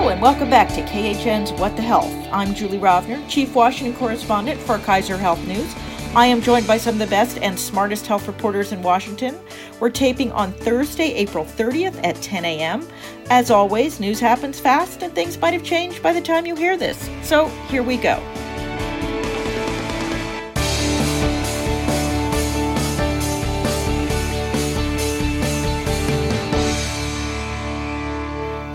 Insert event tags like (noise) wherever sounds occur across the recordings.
Hello and welcome back to KHN's What the Health. I'm Julie Rovner, Chief Washington Correspondent for Kaiser Health News. I am joined by some of the best and smartest health reporters in Washington. We're taping on Thursday, April 30th at 10 a.m. As always, news happens fast and things might have changed by the time you hear this. So here we go.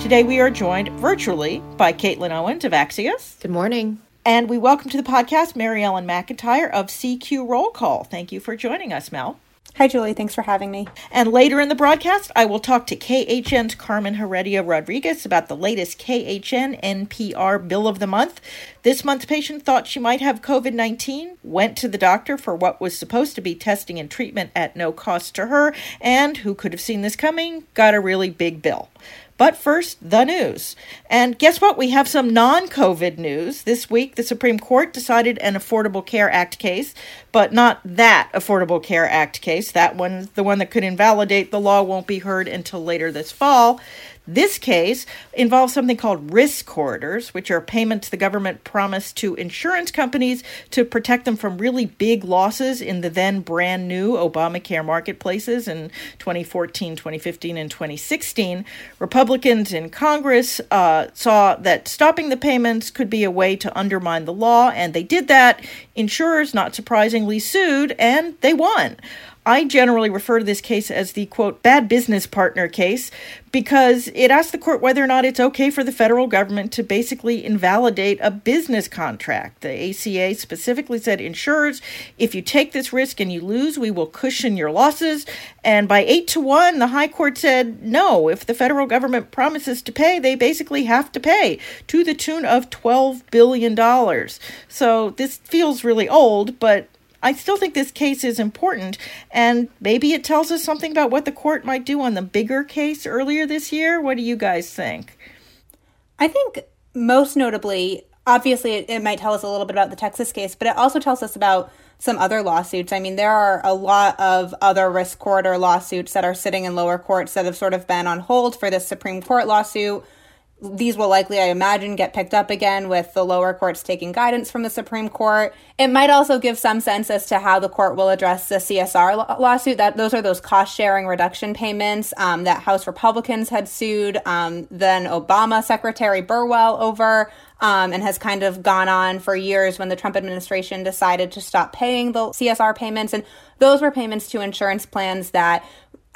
Today we are joined virtually by Caitlin Owens of Axios. Good morning. And we welcome to the podcast Mary Ellen McIntyre of CQ Roll Call. Thank you for joining us, Mel. Hi, Julie. Thanks for having me. And later in the broadcast, I will talk to KHN's Carmen Heredia Rodriguez about the latest KHN NPR Bill of the Month. This month's patient thought she might have COVID 19, went to the doctor for what was supposed to be testing and treatment at no cost to her, and who could have seen this coming, got a really big bill. But first, the news. And guess what? We have some non COVID news. This week, the Supreme Court decided an Affordable Care Act case, but not that Affordable Care Act case. That one, the one that could invalidate the law, won't be heard until later this fall. This case involves something called risk corridors, which are payments the government promised to insurance companies to protect them from really big losses in the then brand new Obamacare marketplaces in 2014, 2015, and 2016. Republicans in Congress uh, saw that stopping the payments could be a way to undermine the law, and they did that. Insurers, not surprisingly, sued, and they won. I generally refer to this case as the quote bad business partner case because it asks the court whether or not it's okay for the federal government to basically invalidate a business contract. The ACA specifically said insurers, if you take this risk and you lose, we will cushion your losses. And by eight to one, the high court said no, if the federal government promises to pay, they basically have to pay to the tune of $12 billion. So this feels really old, but I still think this case is important, and maybe it tells us something about what the court might do on the bigger case earlier this year. What do you guys think? I think most notably, obviously, it, it might tell us a little bit about the Texas case, but it also tells us about some other lawsuits. I mean, there are a lot of other risk corridor lawsuits that are sitting in lower courts that have sort of been on hold for this Supreme Court lawsuit these will likely, I imagine, get picked up again with the lower courts taking guidance from the Supreme Court. It might also give some sense as to how the court will address the CSR lawsuit. That those are those cost sharing reduction payments um, that House Republicans had sued um, then Obama Secretary Burwell over. Um, and has kind of gone on for years when the Trump administration decided to stop paying the CSR payments. And those were payments to insurance plans that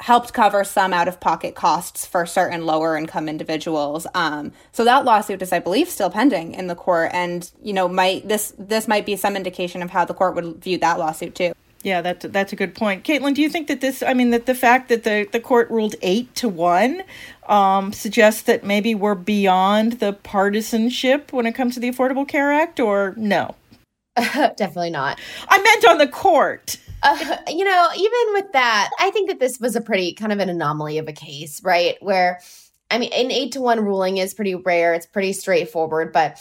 helped cover some out of pocket costs for certain lower income individuals. Um, so that lawsuit is, I believe, still pending in the court, and you know, might this this might be some indication of how the court would view that lawsuit too. Yeah, that's that's a good point, Caitlin. Do you think that this? I mean, that the fact that the the court ruled eight to one um, suggests that maybe we're beyond the partisanship when it comes to the Affordable Care Act, or no? (laughs) Definitely not. I meant on the court. Uh, you know, even with that, I think that this was a pretty kind of an anomaly of a case, right? Where, I mean, an eight to one ruling is pretty rare. It's pretty straightforward, but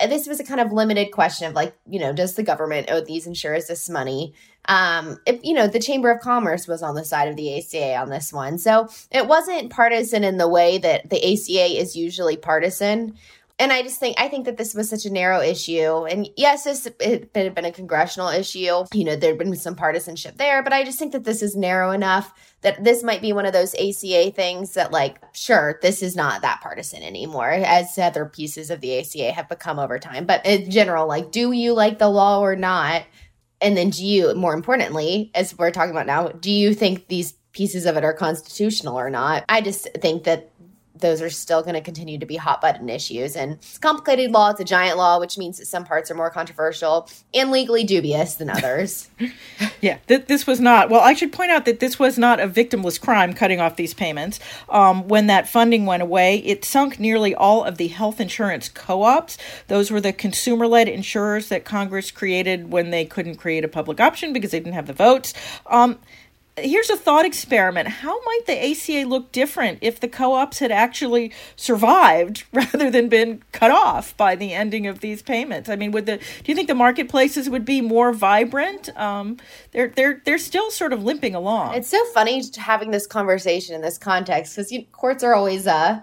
this was a kind of limited question of like, you know, does the government owe these insurers this money? Um, if, you know, the Chamber of Commerce was on the side of the ACA on this one. So it wasn't partisan in the way that the ACA is usually partisan and I just think I think that this was such a narrow issue. And yes, this it had been a congressional issue. You know, there'd been some partisanship there, but I just think that this is narrow enough that this might be one of those ACA things that, like, sure, this is not that partisan anymore, as other pieces of the ACA have become over time. But in general, like, do you like the law or not? And then do you, more importantly, as we're talking about now, do you think these pieces of it are constitutional or not? I just think that those are still going to continue to be hot button issues. And it's complicated law. It's a giant law, which means that some parts are more controversial and legally dubious than others. (laughs) yeah, th- this was not. Well, I should point out that this was not a victimless crime cutting off these payments. Um, when that funding went away, it sunk nearly all of the health insurance co ops. Those were the consumer led insurers that Congress created when they couldn't create a public option because they didn't have the votes. Um, here's a thought experiment. How might the ACA look different if the co ops had actually survived (laughs) rather than been cut off by the ending of these payments? I mean, would the do you think the marketplaces would be more vibrant? Um, they're they're they're still sort of limping along. It's so funny having this conversation in this context because courts are always uh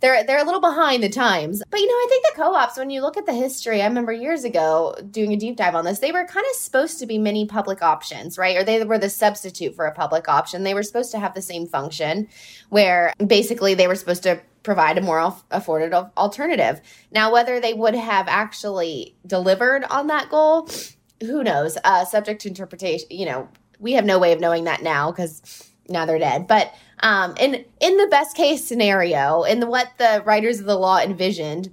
they're they're a little behind the times. But you know, I think the co-ops when you look at the history, I remember years ago doing a deep dive on this, they were kind of supposed to be mini public options, right? Or they were the substitute for a public option. They were supposed to have the same function where basically they were supposed to provide a more affordable alternative. Now whether they would have actually delivered on that goal, who knows? Uh subject to interpretation, you know, we have no way of knowing that now cuz now they're dead. But um, in in the best case scenario, in the, what the writers of the law envisioned,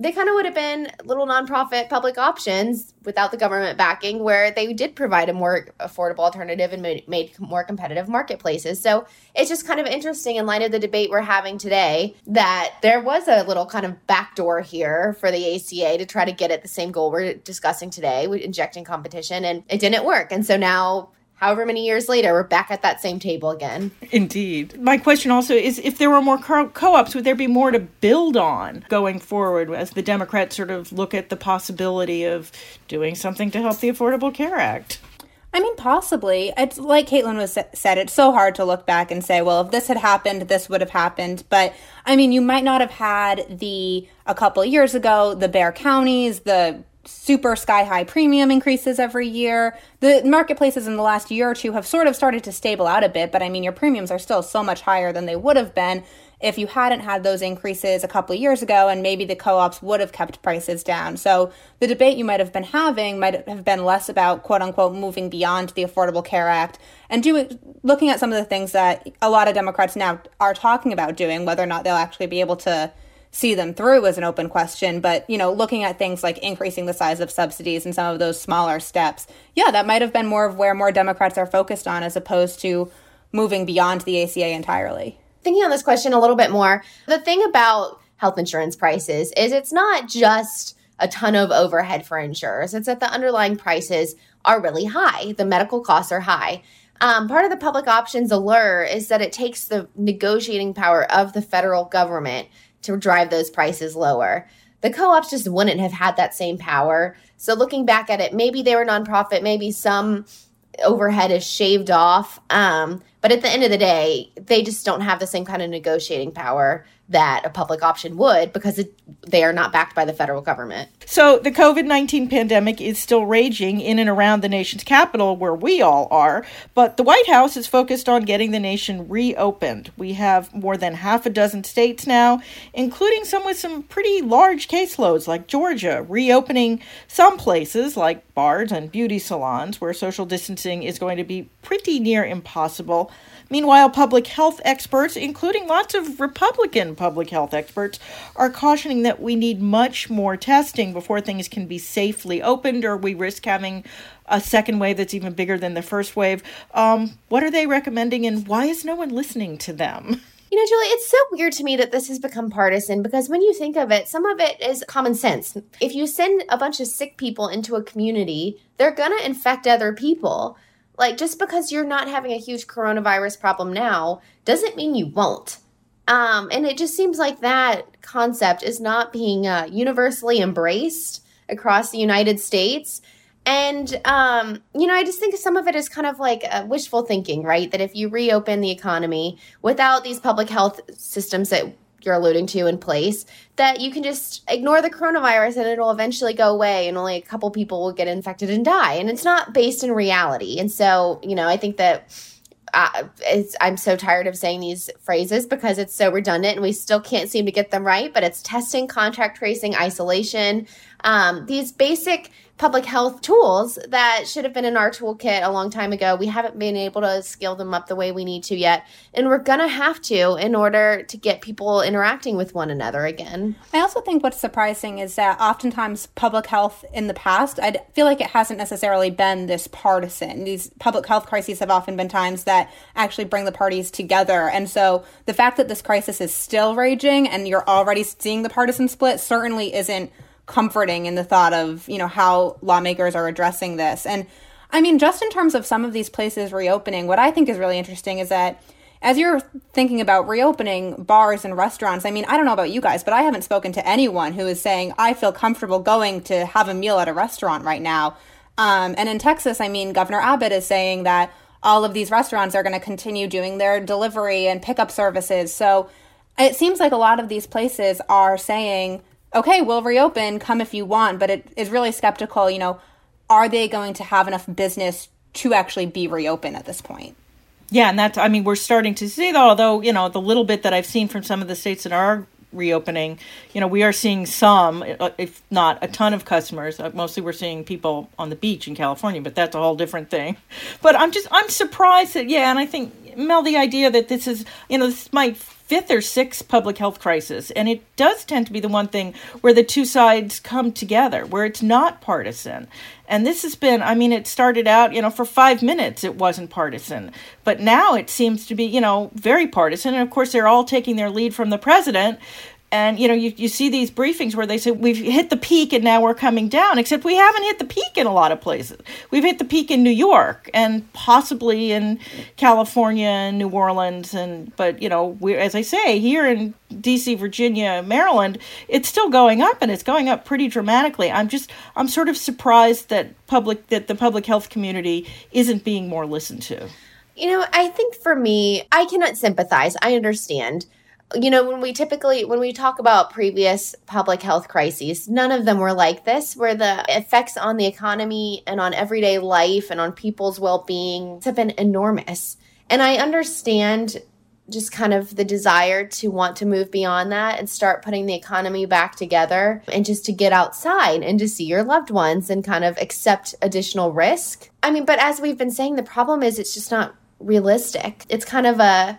they kind of would have been little nonprofit public options without the government backing, where they did provide a more affordable alternative and made, made more competitive marketplaces. So it's just kind of interesting in light of the debate we're having today that there was a little kind of backdoor here for the ACA to try to get at the same goal we're discussing today, injecting competition, and it didn't work. And so now however many years later, we're back at that same table again. Indeed. My question also is if there were more co ops, would there be more to build on going forward as the Democrats sort of look at the possibility of doing something to help the Affordable Care Act? I mean, possibly. It's like Caitlin was said. It's so hard to look back and say, well, if this had happened, this would have happened. But I mean, you might not have had the a couple years ago the bare counties, the super sky high premium increases every year. The marketplaces in the last year or two have sort of started to stable out a bit, but I mean, your premiums are still so much higher than they would have been if you hadn't had those increases a couple of years ago and maybe the co-ops would have kept prices down. So the debate you might have been having might have been less about quote unquote moving beyond the Affordable Care Act and doing looking at some of the things that a lot of Democrats now are talking about doing, whether or not they'll actually be able to see them through is an open question. But, you know, looking at things like increasing the size of subsidies and some of those smaller steps, yeah, that might have been more of where more Democrats are focused on as opposed to moving beyond the ACA entirely. Thinking on this question a little bit more, the thing about health insurance prices is it's not just a ton of overhead for insurers, it's that the underlying prices are really high. The medical costs are high. Um, part of the public options allure is that it takes the negotiating power of the federal government to drive those prices lower. The co ops just wouldn't have had that same power. So, looking back at it, maybe they were nonprofit, maybe some overhead is shaved off. Um, but at the end of the day, they just don't have the same kind of negotiating power that a public option would because it, they are not backed by the federal government. So the COVID 19 pandemic is still raging in and around the nation's capital where we all are, but the White House is focused on getting the nation reopened. We have more than half a dozen states now, including some with some pretty large caseloads like Georgia, reopening some places like bars and beauty salons where social distancing is going to be pretty near impossible. Meanwhile, public health experts, including lots of Republican public health experts, are cautioning that we need much more testing before things can be safely opened or we risk having a second wave that's even bigger than the first wave. Um, what are they recommending and why is no one listening to them? You know, Julie, it's so weird to me that this has become partisan because when you think of it, some of it is common sense. If you send a bunch of sick people into a community, they're going to infect other people. Like, just because you're not having a huge coronavirus problem now doesn't mean you won't. Um, and it just seems like that concept is not being uh, universally embraced across the United States. And, um, you know, I just think some of it is kind of like uh, wishful thinking, right? That if you reopen the economy without these public health systems that you're alluding to in place that you can just ignore the coronavirus and it'll eventually go away and only a couple people will get infected and die and it's not based in reality and so you know i think that uh, I'm so tired of saying these phrases because it's so redundant and we still can't seem to get them right. But it's testing, contact tracing, isolation, um, these basic public health tools that should have been in our toolkit a long time ago. We haven't been able to scale them up the way we need to yet. And we're going to have to in order to get people interacting with one another again. I also think what's surprising is that oftentimes public health in the past, I feel like it hasn't necessarily been this partisan. These public health crises have often been times that actually bring the parties together. And so the fact that this crisis is still raging and you're already seeing the partisan split certainly isn't comforting in the thought of, you know, how lawmakers are addressing this. And I mean, just in terms of some of these places reopening, what I think is really interesting is that as you're thinking about reopening bars and restaurants, I mean, I don't know about you guys, but I haven't spoken to anyone who is saying, I feel comfortable going to have a meal at a restaurant right now. Um, and in Texas, I mean, Governor Abbott is saying that all of these restaurants are going to continue doing their delivery and pickup services. So it seems like a lot of these places are saying, okay, we'll reopen, come if you want, but it is really skeptical, you know, are they going to have enough business to actually be reopened at this point? Yeah, and that's, I mean, we're starting to see that, although, you know, the little bit that I've seen from some of the states that are reopening, you know, we are seeing some, if not a ton of customers. Uh, mostly we're seeing people on the beach in California, but that's a whole different thing. But I'm just, I'm surprised that, yeah, and I think, Mel, the idea that this is, you know, this might fifth or sixth public health crisis. And it does tend to be the one thing where the two sides come together, where it's not partisan. And this has been, I mean, it started out, you know, for five minutes it wasn't partisan. But now it seems to be, you know, very partisan. And of course, they're all taking their lead from the president, and you know you, you see these briefings where they say we've hit the peak and now we're coming down except we haven't hit the peak in a lot of places. We've hit the peak in new york and possibly in california and new orleans and but you know we as i say here in dc virginia maryland it's still going up and it's going up pretty dramatically. I'm just i'm sort of surprised that public that the public health community isn't being more listened to. You know i think for me i cannot sympathize. I understand you know, when we typically when we talk about previous public health crises, none of them were like this, where the effects on the economy and on everyday life and on people's well-being have been enormous. And I understand just kind of the desire to want to move beyond that and start putting the economy back together and just to get outside and to see your loved ones and kind of accept additional risk. I mean, but as we've been saying, the problem is it's just not realistic. It's kind of a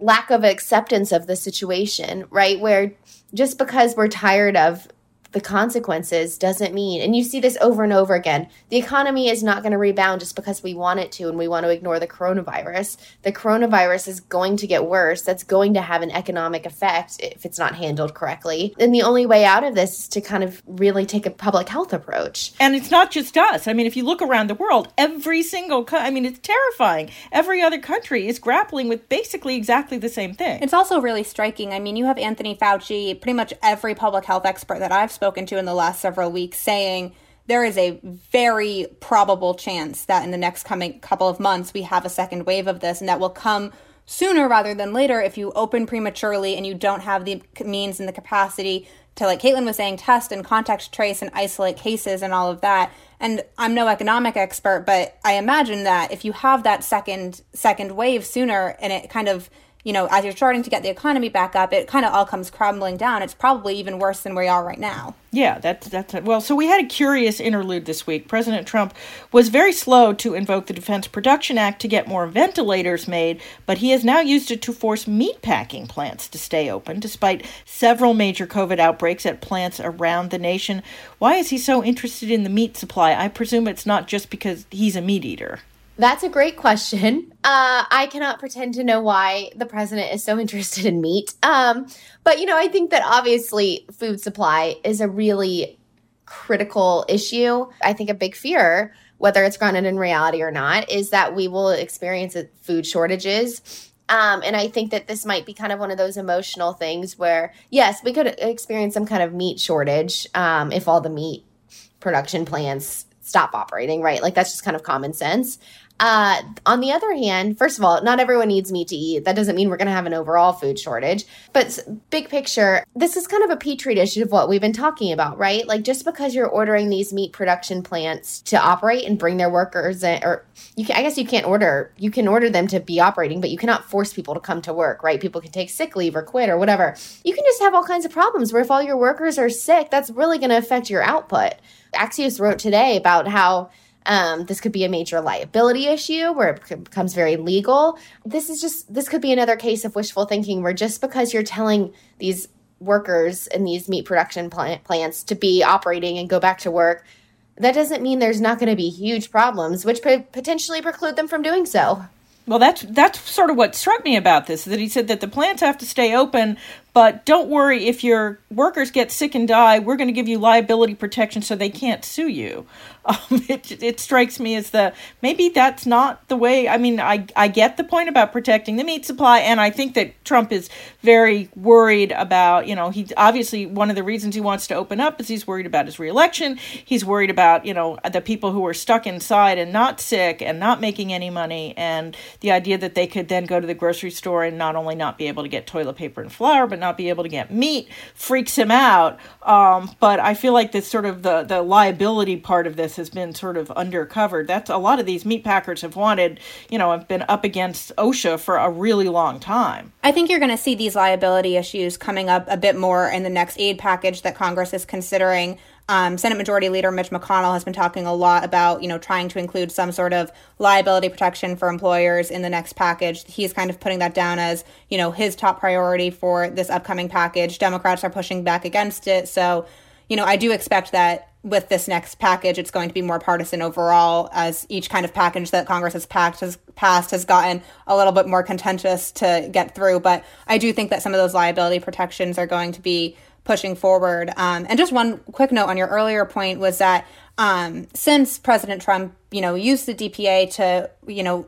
lack of acceptance of the situation, right? Where just because we're tired of the consequences doesn't mean, and you see this over and over again, the economy is not going to rebound just because we want it to and we want to ignore the coronavirus. The coronavirus is going to get worse. That's going to have an economic effect if it's not handled correctly. And the only way out of this is to kind of really take a public health approach. And it's not just us. I mean, if you look around the world, every single, co- I mean, it's terrifying. Every other country is grappling with basically exactly the same thing. It's also really striking. I mean, you have Anthony Fauci, pretty much every public health expert that I've spoken to in the last several weeks saying there is a very probable chance that in the next coming couple of months we have a second wave of this and that will come sooner rather than later if you open prematurely and you don't have the means and the capacity to like Caitlin was saying test and contact trace and isolate cases and all of that. And I'm no economic expert but I imagine that if you have that second second wave sooner and it kind of you know, as you're starting to get the economy back up, it kind of all comes crumbling down. It's probably even worse than we are right now. Yeah, that's that's well. So we had a curious interlude this week. President Trump was very slow to invoke the Defense Production Act to get more ventilators made, but he has now used it to force meatpacking plants to stay open, despite several major COVID outbreaks at plants around the nation. Why is he so interested in the meat supply? I presume it's not just because he's a meat eater. That's a great question. Uh, I cannot pretend to know why the president is so (laughs) interested in meat. Um, but, you know, I think that obviously food supply is a really critical issue. I think a big fear, whether it's grounded in reality or not, is that we will experience food shortages. Um, and I think that this might be kind of one of those emotional things where, yes, we could experience some kind of meat shortage um, if all the meat production plants stop operating, right? Like that's just kind of common sense. Uh, on the other hand, first of all, not everyone needs meat to eat. That doesn't mean we're going to have an overall food shortage. But big picture, this is kind of a petri dish of what we've been talking about, right? Like just because you're ordering these meat production plants to operate and bring their workers in, or you can, I guess you can't order, you can order them to be operating, but you cannot force people to come to work, right? People can take sick leave or quit or whatever. You can just have all kinds of problems where if all your workers are sick, that's really going to affect your output. Axios wrote today about how um, this could be a major liability issue where it becomes very legal. This is just, this could be another case of wishful thinking where just because you're telling these workers in these meat production plant, plants to be operating and go back to work, that doesn't mean there's not going to be huge problems, which could potentially preclude them from doing so. Well, that's that's sort of what struck me about this that he said that the plants have to stay open, but don't worry if your workers get sick and die, we're going to give you liability protection so they can't sue you. (laughs) Um, it, it strikes me as the maybe that's not the way. I mean, I, I get the point about protecting the meat supply, and I think that Trump is very worried about, you know, he obviously one of the reasons he wants to open up is he's worried about his reelection. He's worried about, you know, the people who are stuck inside and not sick and not making any money, and the idea that they could then go to the grocery store and not only not be able to get toilet paper and flour, but not be able to get meat freaks him out. Um, but I feel like this sort of the, the liability part of this has been sort of undercovered. That's a lot of these meat packers have wanted, you know, have been up against OSHA for a really long time. I think you're going to see these liability issues coming up a bit more in the next aid package that Congress is considering. Um, Senate Majority Leader Mitch McConnell has been talking a lot about, you know, trying to include some sort of liability protection for employers in the next package. He's kind of putting that down as, you know, his top priority for this upcoming package. Democrats are pushing back against it. So, you know, I do expect that with this next package, it's going to be more partisan overall, as each kind of package that Congress has packed has passed has gotten a little bit more contentious to get through. But I do think that some of those liability protections are going to be pushing forward. Um, and just one quick note on your earlier point was that um, since President Trump, you know, used the DPA to, you know,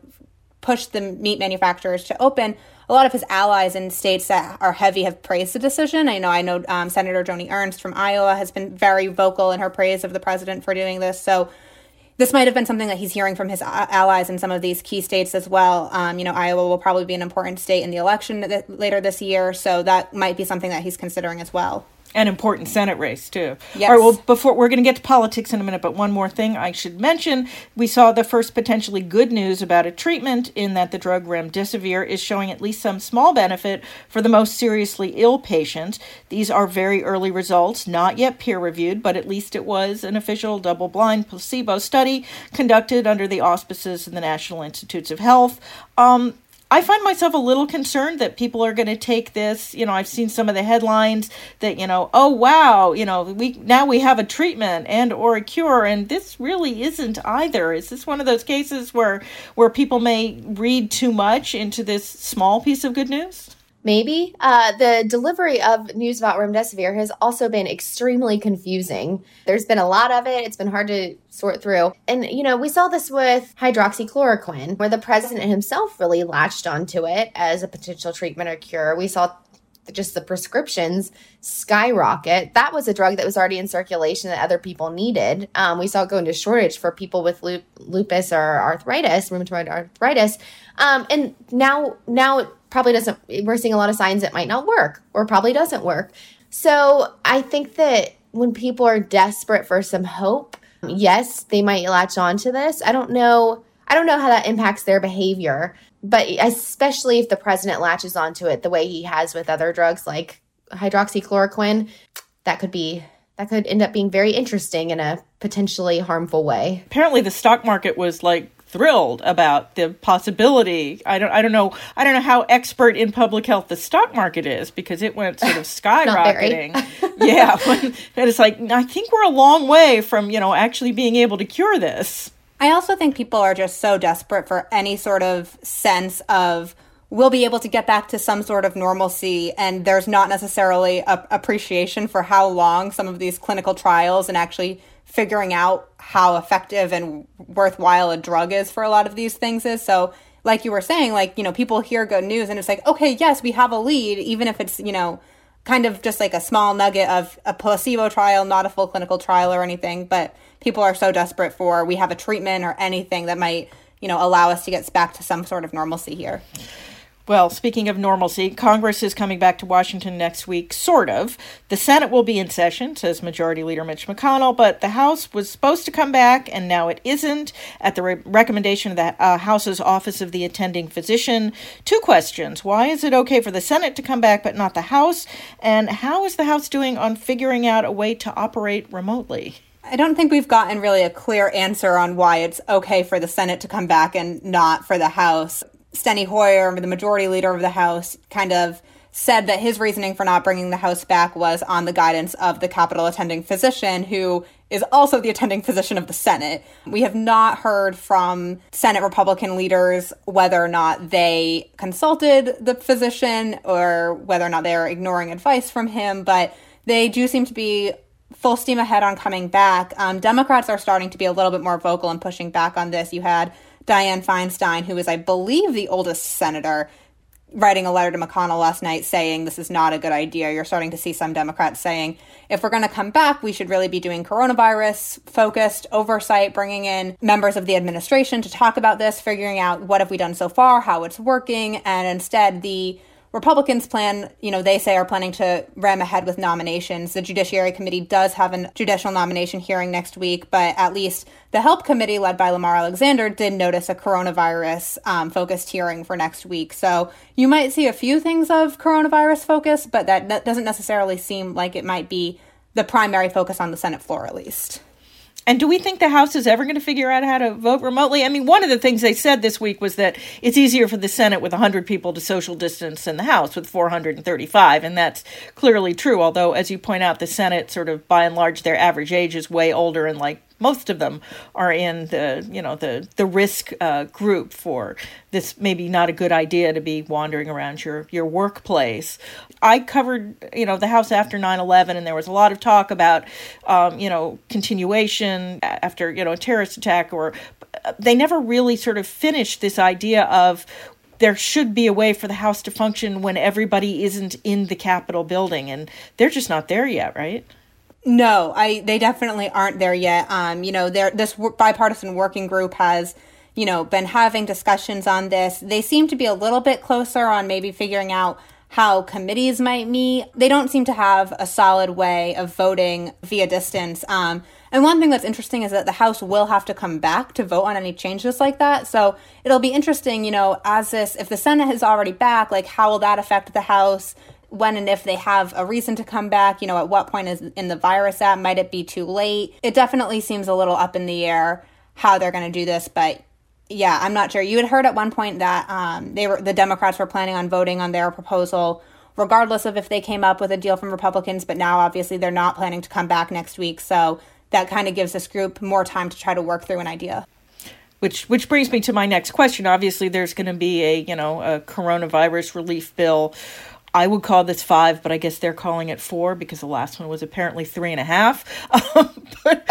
push the meat manufacturers to open, a lot of his allies in states that are heavy have praised the decision. I know, I know um, Senator Joni Ernst from Iowa has been very vocal in her praise of the president for doing this. So this might have been something that he's hearing from his allies in some of these key states as well. Um, you know, Iowa will probably be an important state in the election th- later this year, so that might be something that he's considering as well an important Senate race too. Yes. All right. Well, before we're going to get to politics in a minute, but one more thing I should mention: we saw the first potentially good news about a treatment in that the drug remdesivir is showing at least some small benefit for the most seriously ill patients. These are very early results, not yet peer reviewed, but at least it was an official double-blind placebo study conducted under the auspices of the National Institutes of Health. Um, I find myself a little concerned that people are going to take this. You know, I've seen some of the headlines that you know, oh wow, you know, we now we have a treatment and or a cure, and this really isn't either. Is this one of those cases where where people may read too much into this small piece of good news? Maybe. Uh, the delivery of news about remdesivir has also been extremely confusing. There's been a lot of it. It's been hard to sort through. And, you know, we saw this with hydroxychloroquine, where the president himself really latched onto it as a potential treatment or cure. We saw just the prescriptions skyrocket. That was a drug that was already in circulation that other people needed. Um, we saw it go into shortage for people with lupus or arthritis, rheumatoid arthritis. Um, and now, now it probably doesn't. We're seeing a lot of signs it might not work or probably doesn't work. So I think that when people are desperate for some hope, yes, they might latch on to this. I don't know. I don't know how that impacts their behavior but especially if the president latches onto it the way he has with other drugs like hydroxychloroquine, that could be that could end up being very interesting in a potentially harmful way. Apparently the stock market was like thrilled about the possibility. I don't I don't know I don't know how expert in public health the stock market is because it went sort of (laughs) skyrocketing. yeah, (laughs) and it's like I think we're a long way from, you know, actually being able to cure this. I also think people are just so desperate for any sort of sense of we'll be able to get back to some sort of normalcy and there's not necessarily a appreciation for how long some of these clinical trials and actually figuring out how effective and worthwhile a drug is for a lot of these things is. So like you were saying like you know people hear good news and it's like okay yes we have a lead even if it's you know kind of just like a small nugget of a placebo trial not a full clinical trial or anything but people are so desperate for we have a treatment or anything that might you know allow us to get back to some sort of normalcy here well, speaking of normalcy, Congress is coming back to Washington next week, sort of. The Senate will be in session, says Majority Leader Mitch McConnell, but the House was supposed to come back, and now it isn't, at the re- recommendation of the uh, House's Office of the Attending Physician. Two questions. Why is it okay for the Senate to come back, but not the House? And how is the House doing on figuring out a way to operate remotely? I don't think we've gotten really a clear answer on why it's okay for the Senate to come back and not for the House. Steny Hoyer, the majority leader of the House, kind of said that his reasoning for not bringing the House back was on the guidance of the Capitol attending physician, who is also the attending physician of the Senate. We have not heard from Senate Republican leaders whether or not they consulted the physician or whether or not they're ignoring advice from him, but they do seem to be full steam ahead on coming back. Um, Democrats are starting to be a little bit more vocal and pushing back on this. You had Dianne Feinstein, who is, I believe, the oldest senator, writing a letter to McConnell last night saying this is not a good idea. You're starting to see some Democrats saying if we're going to come back, we should really be doing coronavirus focused oversight, bringing in members of the administration to talk about this, figuring out what have we done so far, how it's working, and instead the Republicans plan, you know, they say are planning to ram ahead with nominations. The Judiciary Committee does have a judicial nomination hearing next week, but at least the Help Committee, led by Lamar Alexander, did notice a coronavirus um, focused hearing for next week. So you might see a few things of coronavirus focus, but that doesn't necessarily seem like it might be the primary focus on the Senate floor, at least. And do we think the House is ever going to figure out how to vote remotely? I mean, one of the things they said this week was that it's easier for the Senate with 100 people to social distance than the House with 435. And that's clearly true. Although, as you point out, the Senate, sort of by and large, their average age is way older and like most of them are in the you know the the risk uh, group for this maybe not a good idea to be wandering around your your workplace. I covered you know the house after 9-11 and there was a lot of talk about um, you know continuation after you know a terrorist attack or they never really sort of finished this idea of there should be a way for the house to function when everybody isn't in the capitol building and they're just not there yet right no, I they definitely aren't there yet. Um, you know, there this bipartisan working group has, you know, been having discussions on this. They seem to be a little bit closer on maybe figuring out how committees might meet. They don't seem to have a solid way of voting via distance. Um, and one thing that's interesting is that the House will have to come back to vote on any changes like that. So it'll be interesting, you know, as this, if the Senate is already back, like how will that affect the House? When and if they have a reason to come back. You know, at what point is in the virus at? Might it be too late? It definitely seems a little up in the air how they're going to do this, but yeah, I'm not sure. You had heard at one point that um, they were the Democrats were planning on voting on their proposal regardless of if they came up with a deal from Republicans, but now obviously they're not planning to come back next week. So that kind of gives this group more time to try to work through an idea which which brings me to my next question obviously there's going to be a you know a coronavirus relief bill I would call this five, but I guess they're calling it four because the last one was apparently three and a half. Um, (laughs) but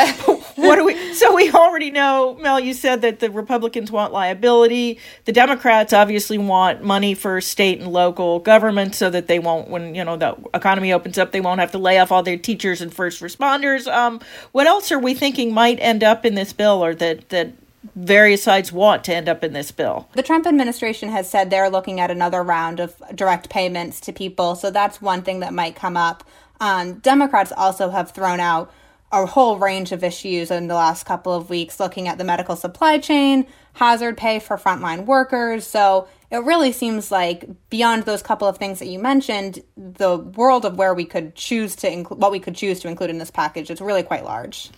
what do we? So we already know, Mel. You said that the Republicans want liability. The Democrats obviously want money for state and local government, so that they won't, when you know the economy opens up, they won't have to lay off all their teachers and first responders. Um, what else are we thinking might end up in this bill, or that that various sides want to end up in this bill. The Trump administration has said they're looking at another round of direct payments to people, so that's one thing that might come up. Um, Democrats also have thrown out a whole range of issues in the last couple of weeks, looking at the medical supply chain, hazard pay for frontline workers. So it really seems like beyond those couple of things that you mentioned, the world of where we could choose to include what we could choose to include in this package is really quite large.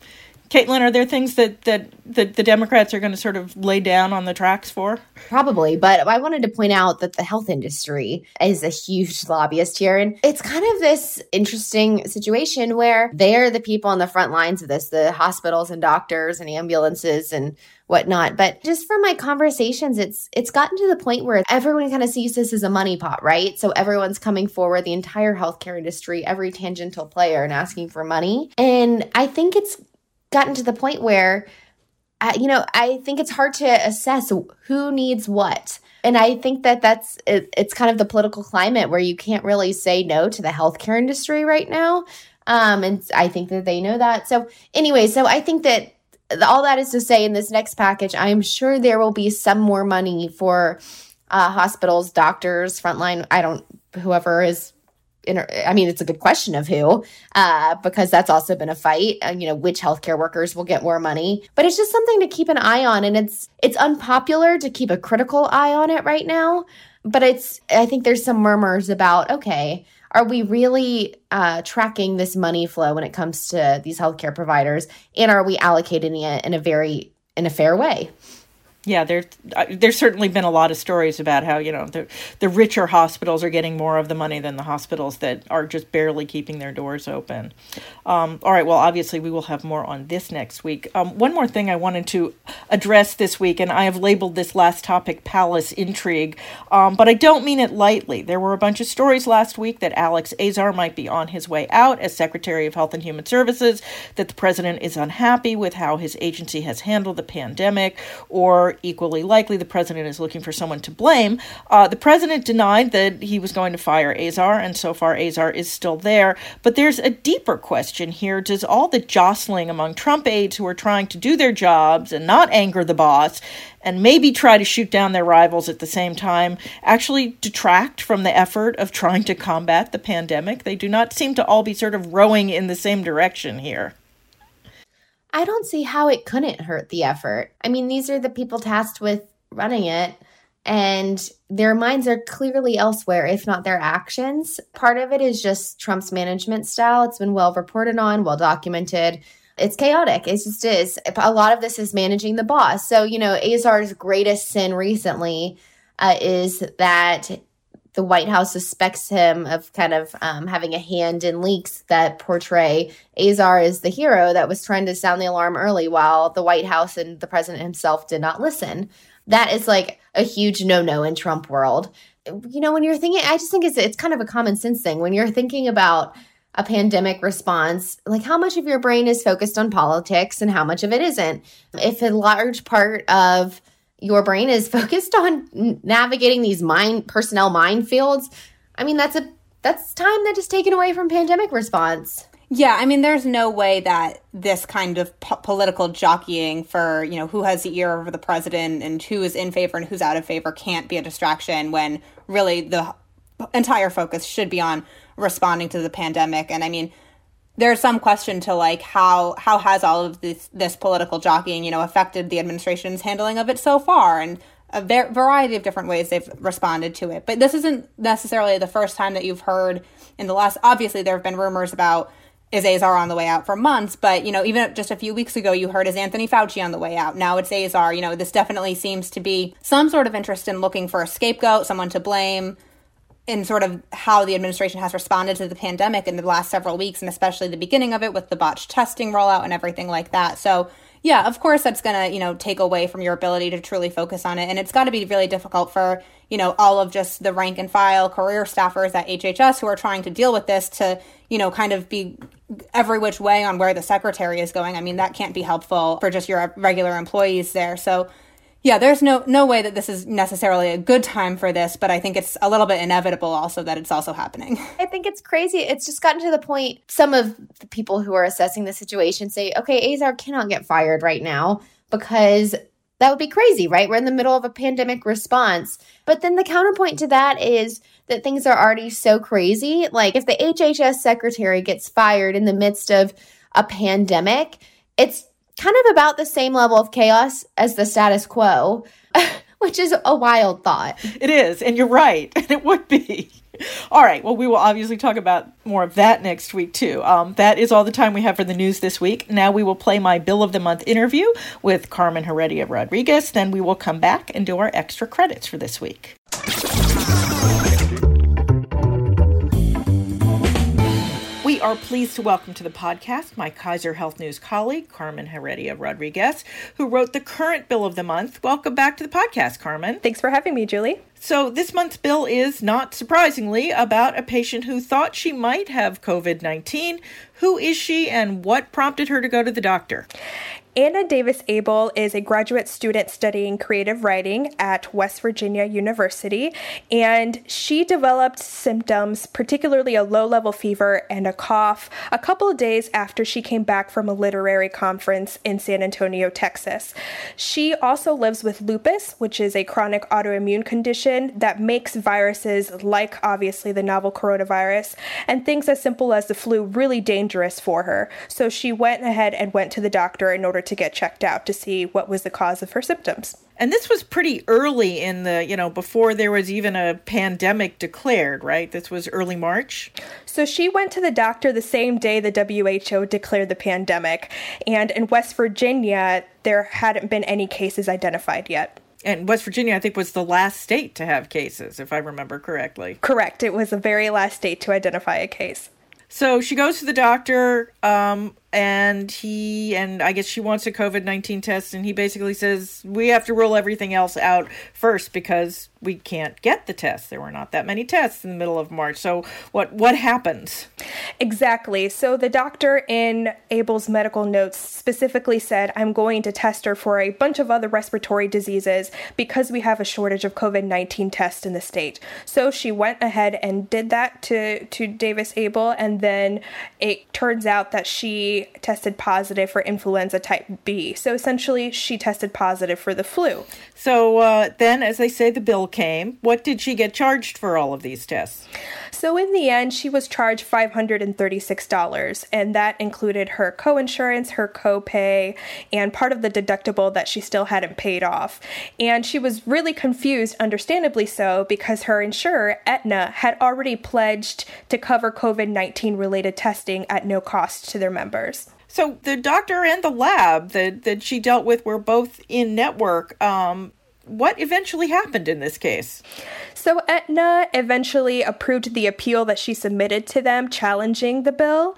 Caitlin, are there things that, that, that the Democrats are going to sort of lay down on the tracks for? Probably, but I wanted to point out that the health industry is a huge lobbyist here. And it's kind of this interesting situation where they're the people on the front lines of this the hospitals and doctors and ambulances and whatnot. But just from my conversations, it's it's gotten to the point where everyone kind of sees this as a money pot, right? So everyone's coming forward, the entire healthcare industry, every tangential player, and asking for money. And I think it's gotten to the point where, uh, you know, I think it's hard to assess who needs what. And I think that that's it, it's kind of the political climate where you can't really say no to the healthcare industry right now. Um, and I think that they know that. So, anyway, so I think that all that is to say in this next package, I'm sure there will be some more money for uh, hospitals, doctors, frontline. I don't, whoever is I mean, it's a good question of who, uh, because that's also been a fight. Uh, you know, which healthcare workers will get more money, but it's just something to keep an eye on, and it's it's unpopular to keep a critical eye on it right now. But it's I think there's some murmurs about okay, are we really uh, tracking this money flow when it comes to these healthcare providers, and are we allocating it in a very in a fair way? Yeah, there's uh, there's certainly been a lot of stories about how you know the the richer hospitals are getting more of the money than the hospitals that are just barely keeping their doors open. Um, all right, well, obviously we will have more on this next week. Um, one more thing I wanted to address this week, and I have labeled this last topic "Palace Intrigue," um, but I don't mean it lightly. There were a bunch of stories last week that Alex Azar might be on his way out as Secretary of Health and Human Services, that the president is unhappy with how his agency has handled the pandemic, or equally likely the president is looking for someone to blame. Uh, the president denied that he was going to fire Azar, and so far Azar is still there. But there's a deeper question here. Does all the jostling among Trump aides who are trying to do their jobs and not anger the boss and maybe try to shoot down their rivals at the same time actually detract from the effort of trying to combat the pandemic? They do not seem to all be sort of rowing in the same direction here. I don't see how it couldn't hurt the effort. I mean, these are the people tasked with running it, and their minds are clearly elsewhere, if not their actions. Part of it is just Trump's management style. It's been well reported on, well documented. It's chaotic. It just is. A lot of this is managing the boss. So, you know, Azar's greatest sin recently uh, is that the White House suspects him of kind of um, having a hand in leaks that portray Azar as the hero that was trying to sound the alarm early while the White House and the president himself did not listen. That is like a huge no no in Trump world. You know, when you're thinking, I just think it's, it's kind of a common sense thing. When you're thinking about a pandemic response, like how much of your brain is focused on politics and how much of it isn't. If a large part of your brain is (laughs) focused on navigating these mind personnel minefields, I mean that's a that's time that is taken away from pandemic response. Yeah, I mean, there's no way that this kind of po- political jockeying for you know who has the ear over the president and who is in favor and who's out of favor can't be a distraction when really the entire focus should be on responding to the pandemic. And I mean, there's some question to like how how has all of this this political jockeying you know affected the administration's handling of it so far and a ver- variety of different ways they've responded to it but this isn't necessarily the first time that you've heard in the last obviously there have been rumors about is Azar on the way out for months, but you know, even just a few weeks ago, you heard is Anthony Fauci on the way out. Now it's Azar. You know, this definitely seems to be some sort of interest in looking for a scapegoat, someone to blame, in sort of how the administration has responded to the pandemic in the last several weeks, and especially the beginning of it with the botched testing rollout and everything like that. So, yeah, of course, that's going to, you know, take away from your ability to truly focus on it. And it's got to be really difficult for, you know, all of just the rank and file career staffers at HHS who are trying to deal with this to, you know, kind of be every which way on where the secretary is going. I mean, that can't be helpful for just your regular employees there. So, yeah, there's no no way that this is necessarily a good time for this, but I think it's a little bit inevitable also that it's also happening. (laughs) I think it's crazy. It's just gotten to the point some of the people who are assessing the situation say, "Okay, Azar cannot get fired right now because that would be crazy, right? We're in the middle of a pandemic response." But then the counterpoint to that is that things are already so crazy. Like if the HHS secretary gets fired in the midst of a pandemic, it's kind of about the same level of chaos as the status quo, (laughs) which is a wild thought. It is, and you're right, (laughs) and it would be. All right, well, we will obviously talk about more of that next week, too. Um, that is all the time we have for the news this week. Now we will play my Bill of the Month interview with Carmen Heredia Rodriguez. Then we will come back and do our extra credits for this week. Are pleased to welcome to the podcast my Kaiser Health News colleague, Carmen Heredia Rodriguez, who wrote the current bill of the month. Welcome back to the podcast, Carmen. Thanks for having me, Julie. So, this month's bill is, not surprisingly, about a patient who thought she might have COVID 19. Who is she and what prompted her to go to the doctor? Anna Davis Abel is a graduate student studying creative writing at West Virginia University, and she developed symptoms, particularly a low level fever and a cough, a couple of days after she came back from a literary conference in San Antonio, Texas. She also lives with lupus, which is a chronic autoimmune condition that makes viruses, like obviously the novel coronavirus, and things as simple as the flu really dangerous for her. So she went ahead and went to the doctor in order to get checked out to see what was the cause of her symptoms. And this was pretty early in the, you know, before there was even a pandemic declared, right? This was early March. So she went to the doctor the same day the WHO declared the pandemic. And in West Virginia, there hadn't been any cases identified yet. And West Virginia, I think, was the last state to have cases, if I remember correctly. Correct. It was the very last state to identify a case. So she goes to the doctor, um, and he and I guess she wants a COVID nineteen test, and he basically says we have to rule everything else out first because we can't get the test. There were not that many tests in the middle of March. So what what happens? Exactly. So the doctor in Abel's medical notes specifically said, "I'm going to test her for a bunch of other respiratory diseases because we have a shortage of COVID-19 tests in the state." So she went ahead and did that to to Davis Abel and then it turns out that she tested positive for influenza type B. So essentially she tested positive for the flu. So uh, then as they say the bill came, what did she get charged for all of these tests? So in the end, she was charged $536, and that included her co-insurance, her co-pay, and part of the deductible that she still hadn't paid off. And she was really confused, understandably so, because her insurer, Aetna, had already pledged to cover COVID-19 related testing at no cost to their members. So the doctor and the lab that, that she dealt with were both in network. Um, what eventually happened in this case? So Aetna eventually approved the appeal that she submitted to them challenging the bill.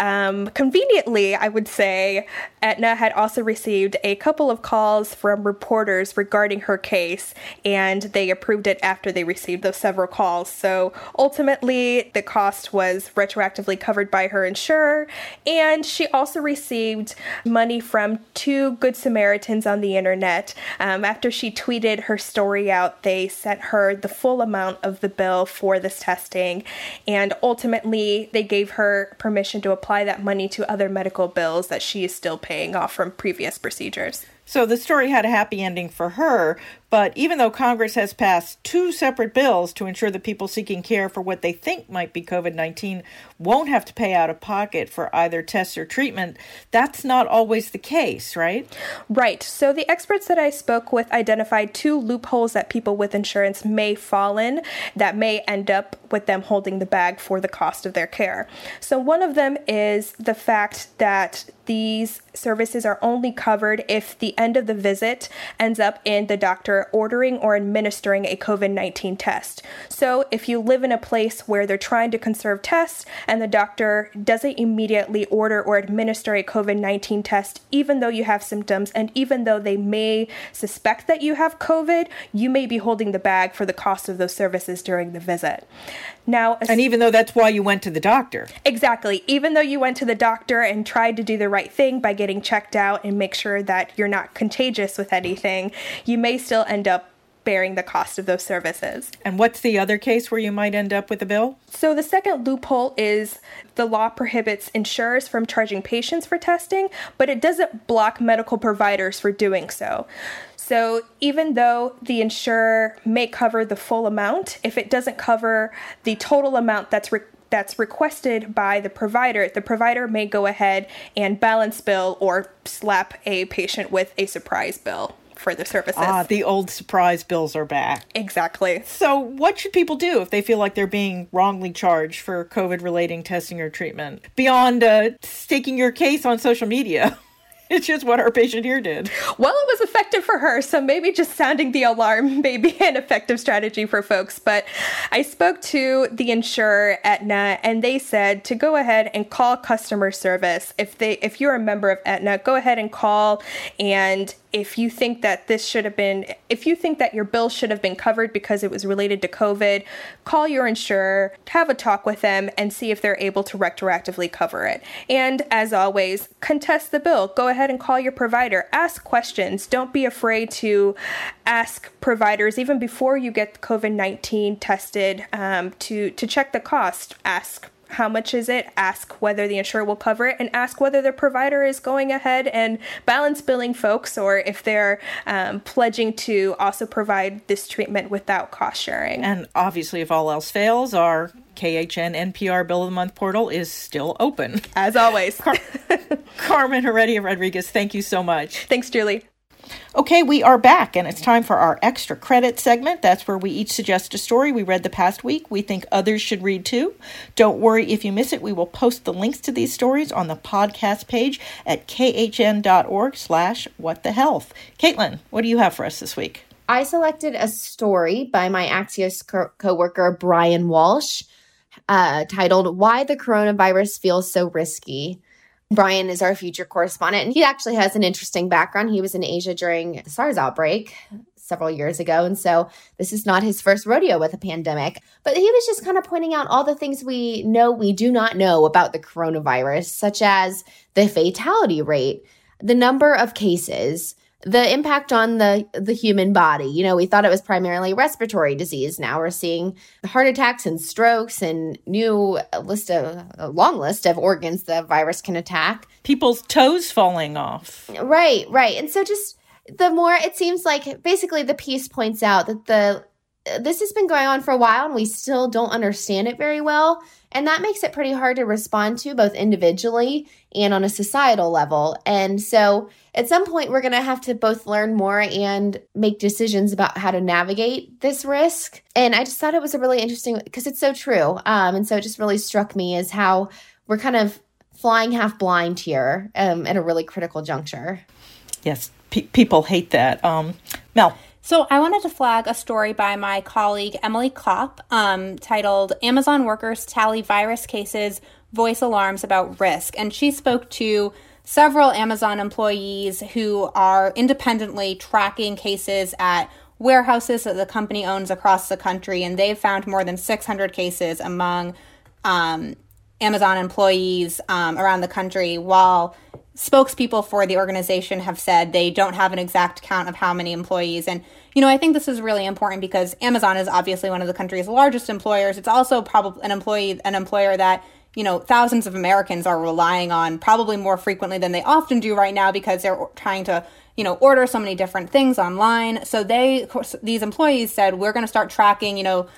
Um, conveniently, I would say, Aetna had also received a couple of calls from reporters regarding her case, and they approved it after they received those several calls. So ultimately, the cost was retroactively covered by her insurer, and she also received money from two Good Samaritans on the internet. Um, after she tweeted her story out, they sent her the full amount of the bill for this testing, and ultimately, they gave her permission to apply apply that money to other medical bills that she is still paying off from previous procedures. So the story had a happy ending for her, but even though Congress has passed two separate bills to ensure that people seeking care for what they think might be COVID 19 won't have to pay out of pocket for either tests or treatment, that's not always the case, right? Right. So the experts that I spoke with identified two loopholes that people with insurance may fall in that may end up with them holding the bag for the cost of their care. So one of them is the fact that these services are only covered if the end of the visit ends up in the doctor ordering or administering a COVID 19 test. So, if you live in a place where they're trying to conserve tests and the doctor doesn't immediately order or administer a COVID 19 test, even though you have symptoms and even though they may suspect that you have COVID, you may be holding the bag for the cost of those services during the visit. Now, and even though that's why you went to the doctor. Exactly. Even though you went to the doctor and tried to do the right thing by getting checked out and make sure that you're not contagious with anything, you may still end up bearing the cost of those services. And what's the other case where you might end up with a bill? So, the second loophole is the law prohibits insurers from charging patients for testing, but it doesn't block medical providers for doing so. So even though the insurer may cover the full amount, if it doesn't cover the total amount that's re- that's requested by the provider, the provider may go ahead and balance bill or slap a patient with a surprise bill for the services. Ah, the old surprise bills are back. Exactly. So, what should people do if they feel like they're being wrongly charged for COVID relating testing or treatment beyond uh, staking your case on social media? (laughs) it's just what our patient here did. Well, it was effective for her, so maybe just sounding the alarm (laughs) may be an effective strategy for folks. But I spoke to the insurer Aetna, and they said to go ahead and call customer service. If they, if you're a member of Aetna, go ahead and call and if you think that this should have been, if you think that your bill should have been covered because it was related to COVID, call your insurer, have a talk with them, and see if they're able to retroactively cover it. And as always, contest the bill. Go ahead and call your provider. Ask questions. Don't be afraid to ask providers, even before you get COVID 19 tested, um, to, to check the cost. Ask how much is it, ask whether the insurer will cover it, and ask whether the provider is going ahead and balance billing folks or if they're um, pledging to also provide this treatment without cost sharing. And obviously, if all else fails, our KHN NPR Bill of the Month portal is still open. As always. Car- (laughs) Carmen Heredia Rodriguez, thank you so much. Thanks, Julie. Okay, we are back, and it's time for our extra credit segment. That's where we each suggest a story we read the past week we think others should read too. Don't worry if you miss it. We will post the links to these stories on the podcast page at khn.org slash what the health. Caitlin, what do you have for us this week? I selected a story by my Axios co- coworker Bryan Walsh uh, titled Why the Coronavirus Feels So Risky. Bryan is our future correspondent, and he actually has an interesting background. He was in Asia during the SARS outbreak several years ago. And so this is not his first rodeo with a pandemic. But he was just kind of pointing out all the things we know we do not know about the coronavirus, such as the fatality rate, the number of cases, the impact on the the human body. You know we thought it was primarily respiratory disease. Now we're seeing heart attacks and strokes and new uh, list of a long list of organs the virus can attack. People's toes falling off. Right right. And so just the more it seems like basically the piece points out that the this has been going on for a while and we still don't understand it very well and that makes it pretty hard to respond to both individually and on a societal level. And so at some point, we're going to have to both learn more and make decisions about how to navigate this risk. And I just thought it was a really interesting because it's so true. Um, and so it just really struck me as how we're kind of flying half blind here um, at a really critical juncture. Yes, pe- people hate that. Um, Mel. So I wanted to flag a story by my colleague Emily Kopp um, titled Amazon Workers Tally Virus Cases, Voice Alarms About Risk. And she spoke to several Amazon employees who are independently tracking cases at warehouses that the company owns across the country. And they've found more than 600 cases among um, Amazon employees um, around the country, while spokespeople for the organization have said they don't have an exact count of how many employees. And, you know, I think this is really important because Amazon is obviously one of the country's largest employers. It's also probably an employee, an employer that, you know, thousands of Americans are relying on probably more frequently than they often do right now because they're trying to, you know, order so many different things online. So they, these employees said, we're going to start tracking, you know,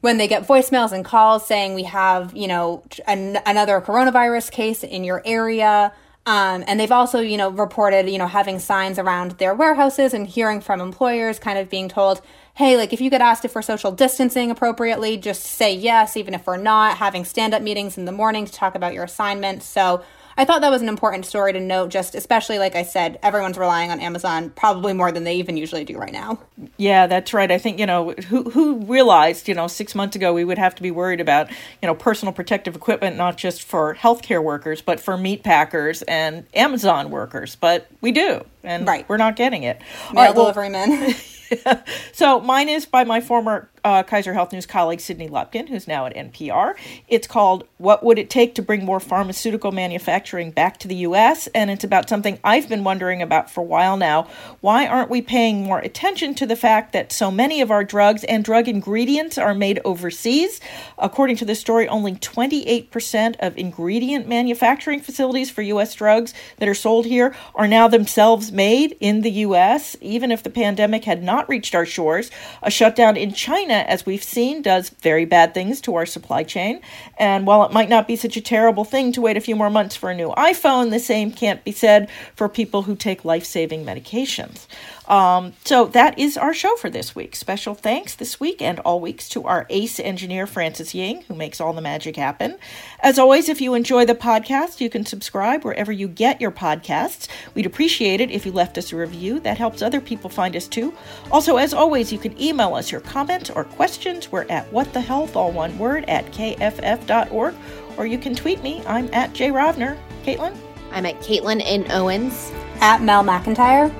when they get voicemails and calls saying we have, you know, an, another coronavirus case in your area. Um, and they've also, you know, reported, you know, having signs around their warehouses and hearing from employers kind of being told, hey, like if you get asked if we're social distancing appropriately, just say yes, even if we're not, having stand up meetings in the morning to talk about your assignment. So I thought that was an important story to note, just especially like I said, everyone's relying on Amazon probably more than they even usually do right now. Yeah, that's right. I think, you know, who who realized, you know, 6 months ago we would have to be worried about, you know, personal protective equipment not just for healthcare workers, but for meat packers and Amazon workers, but we do. And right. we're not getting it. Mail All right, delivery well, men. (laughs) so mine is by my former uh, Kaiser Health News colleague Sydney Lupkin, who's now at NPR. It's called What Would It Take to Bring More Pharmaceutical Manufacturing Back to the U.S.? And it's about something I've been wondering about for a while now. Why aren't we paying more attention to the fact that so many of our drugs and drug ingredients are made overseas? According to the story, only 28% of ingredient manufacturing facilities for U.S. drugs that are sold here are now themselves made in the U.S., even if the pandemic had not reached our shores. A shutdown in China China, as we've seen, does very bad things to our supply chain. And while it might not be such a terrible thing to wait a few more months for a new iPhone, the same can't be said for people who take life saving medications. Um, so that is our show for this week. Special thanks this week and all weeks to our ace engineer, Francis Ying, who makes all the magic happen. As always, if you enjoy the podcast, you can subscribe wherever you get your podcasts. We'd appreciate it if you left us a review. That helps other people find us too. Also, as always, you can email us your comments or questions. We're at what the health, all one word, at kff.org. Or you can tweet me. I'm at Jay Rovner. Caitlin? I'm at Caitlin N. Owens. At Mel McIntire.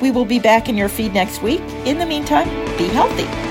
We will be back in your feed next week. In the meantime, be healthy.